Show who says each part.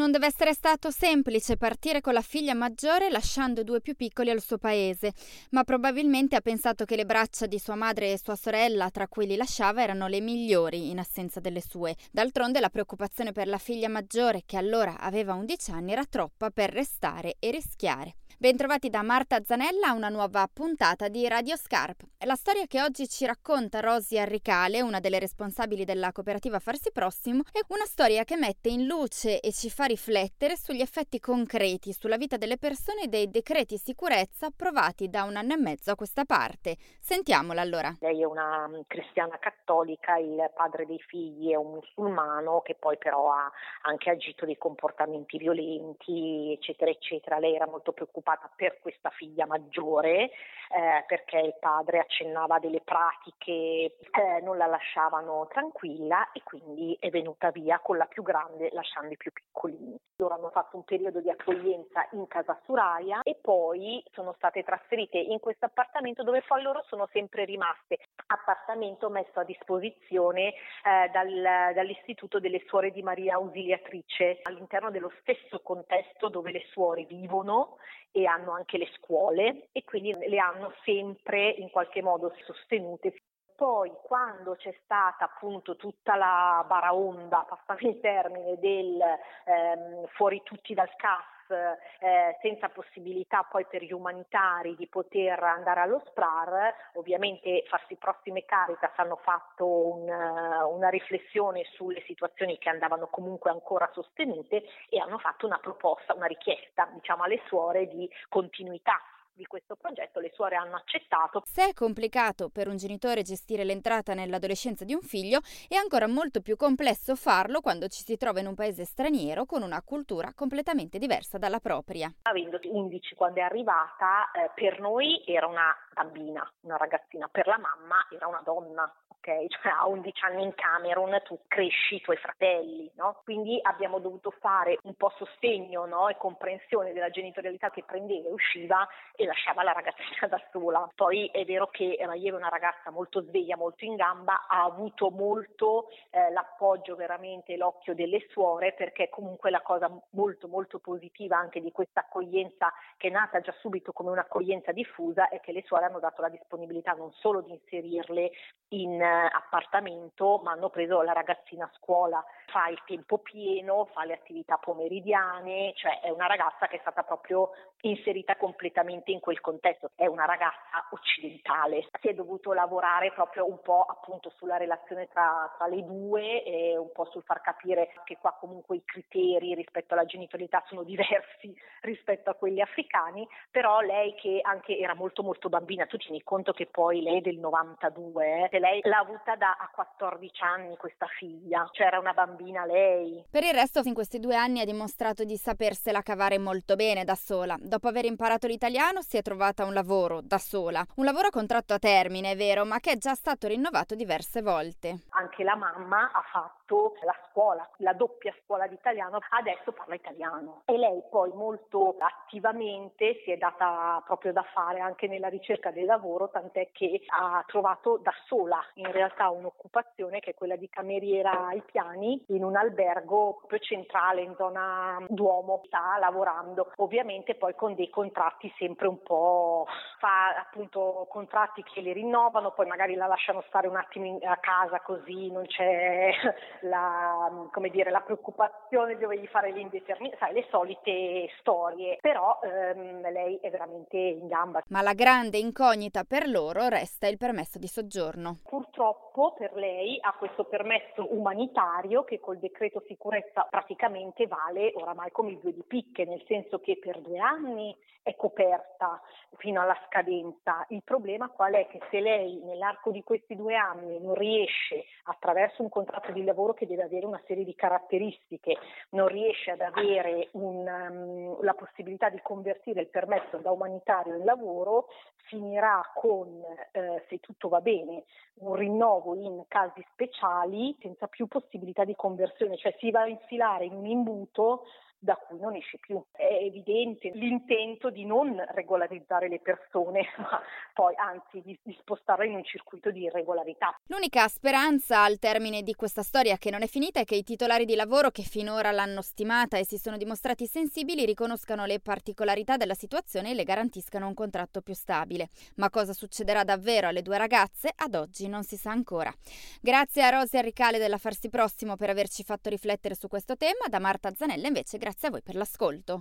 Speaker 1: Non deve essere stato semplice partire con la figlia maggiore lasciando due più piccoli al suo paese, ma probabilmente ha pensato che le braccia di sua madre e sua sorella, tra cui li lasciava, erano le migliori in assenza delle sue. D'altronde la preoccupazione per la figlia maggiore, che allora aveva 11 anni, era troppa per restare e rischiare. Bentrovati da Marta Zanella a una nuova puntata di Radio Scarp. La storia che oggi ci racconta Rosy Arricale, una delle responsabili della cooperativa Farsi Prossimo, è una storia che mette in luce e ci fa riflettere sugli effetti concreti sulla vita delle persone dei decreti sicurezza approvati da un anno e mezzo a questa parte. Sentiamola allora.
Speaker 2: Lei è una mm, cristiana cattolica, il padre dei figli è un musulmano che poi però ha anche agito dei comportamenti violenti, eccetera, eccetera. Lei era molto preoccupata preoccupata per questa figlia maggiore eh, perché il padre accennava delle pratiche eh, non la lasciavano tranquilla e quindi è venuta via con la più grande lasciando i più piccolini. Loro hanno fatto un periodo di accoglienza in casa Suraia e poi sono state trasferite in questo appartamento dove poi loro sono sempre rimaste. Appartamento messo a disposizione eh, dal, dall'Istituto delle Suore di Maria Ausiliatrice all'interno dello stesso contesto dove le suore vivono e hanno anche le scuole e quindi le hanno sempre in qualche modo sostenute. Poi quando c'è stata appunto tutta la baraonda, passami il termine, del ehm, fuori tutti dal CAS eh, senza possibilità poi per gli umanitari di poter andare allo SPRAR, ovviamente farsi prossime Caritas hanno fatto un, una riflessione sulle situazioni che andavano comunque ancora sostenute e hanno fatto una proposta, una richiesta diciamo alle suore di continuità di questo progetto le suore hanno accettato.
Speaker 1: Se è complicato per un genitore gestire l'entrata nell'adolescenza di un figlio, è ancora molto più complesso farlo quando ci si trova in un paese straniero con una cultura completamente diversa dalla propria.
Speaker 2: Avendo 11 quando è arrivata, eh, per noi era una bambina, una ragazzina, per la mamma era una donna, ok? Cioè a 11 anni in Camerun tu cresci i tuoi fratelli, no? Quindi abbiamo dovuto fare un po' sostegno no? e comprensione della genitorialità che prendeva e usciva e lasciava la ragazzina da sola. Poi è vero che Maiev è una ragazza molto sveglia, molto in gamba, ha avuto molto eh, l'appoggio veramente, l'occhio delle suore perché comunque la cosa molto molto positiva anche di questa accoglienza che è nata già subito come un'accoglienza diffusa è che le suore hanno dato la disponibilità non solo di inserirle in appartamento, ma hanno preso la ragazzina a scuola, fa il tempo pieno, fa le attività pomeridiane, cioè è una ragazza che è stata proprio inserita completamente in quel contesto, è una ragazza occidentale. Si è dovuto lavorare proprio un po' appunto sulla relazione tra, tra le due e un po' sul far capire che qua comunque i criteri rispetto alla genitorialità sono diversi rispetto a quelli africani, però lei che anche era molto molto bambina, tu tieni conto che poi lei è del 92, eh, lei l'ha avuta da a 14 anni questa figlia, cioè era una bambina lei.
Speaker 1: Per il resto in questi due anni ha dimostrato di sapersela cavare molto bene da sola. Dopo aver imparato l'italiano si è trovata un lavoro da sola, un lavoro a contratto a termine, è vero, ma che è già stato rinnovato diverse volte.
Speaker 2: Anche la mamma ha fatto la scuola, la doppia scuola di italiano, adesso parla italiano e lei poi molto attivamente si è data proprio da fare anche nella ricerca del lavoro, tant'è che ha trovato da sola in realtà un'occupazione che è quella di cameriera ai piani in un albergo proprio centrale in zona Duomo, sta lavorando ovviamente poi con dei contratti sempre un po' fa appunto contratti che le rinnovano, poi magari la lasciano stare un attimo a casa così non c'è la, come dire, la preoccupazione di dovergli fare l'indeterminato, sai le solite storie, però ehm, lei è veramente in gamba.
Speaker 1: Ma la grande incognita per loro resta il permesso di soggiorno.
Speaker 2: Purtroppo per lei ha questo permesso umanitario che col decreto sicurezza praticamente vale oramai come i due di picche, nel senso che per due anni è coperta fino alla scadenza. Il problema qual è? Che se lei nell'arco di questi due anni non riesce attraverso un contratto di lavoro che deve avere una serie di caratteristiche, non riesce ad avere un, um, la possibilità di convertire il permesso da umanitario in lavoro, finirà con, eh, se tutto va bene, un rinnovo in casi speciali senza più possibilità di conversione, cioè si va a infilare in un imbuto da cui non esce più. È evidente l'intento di non regolarizzare le persone, ma poi anzi di, di spostarle in un circuito di irregolarità.
Speaker 1: L'unica speranza al termine di questa storia che non è finita è che i titolari di lavoro che finora l'hanno stimata e si sono dimostrati sensibili riconoscano le particolarità della situazione e le garantiscano un contratto più stabile. Ma cosa succederà davvero alle due ragazze ad oggi non si sa ancora. Grazie a Rosia Ricale della Farsi Prossimo per averci fatto riflettere su questo tema, da Marta Zanella invece grazie a voi per l'ascolto.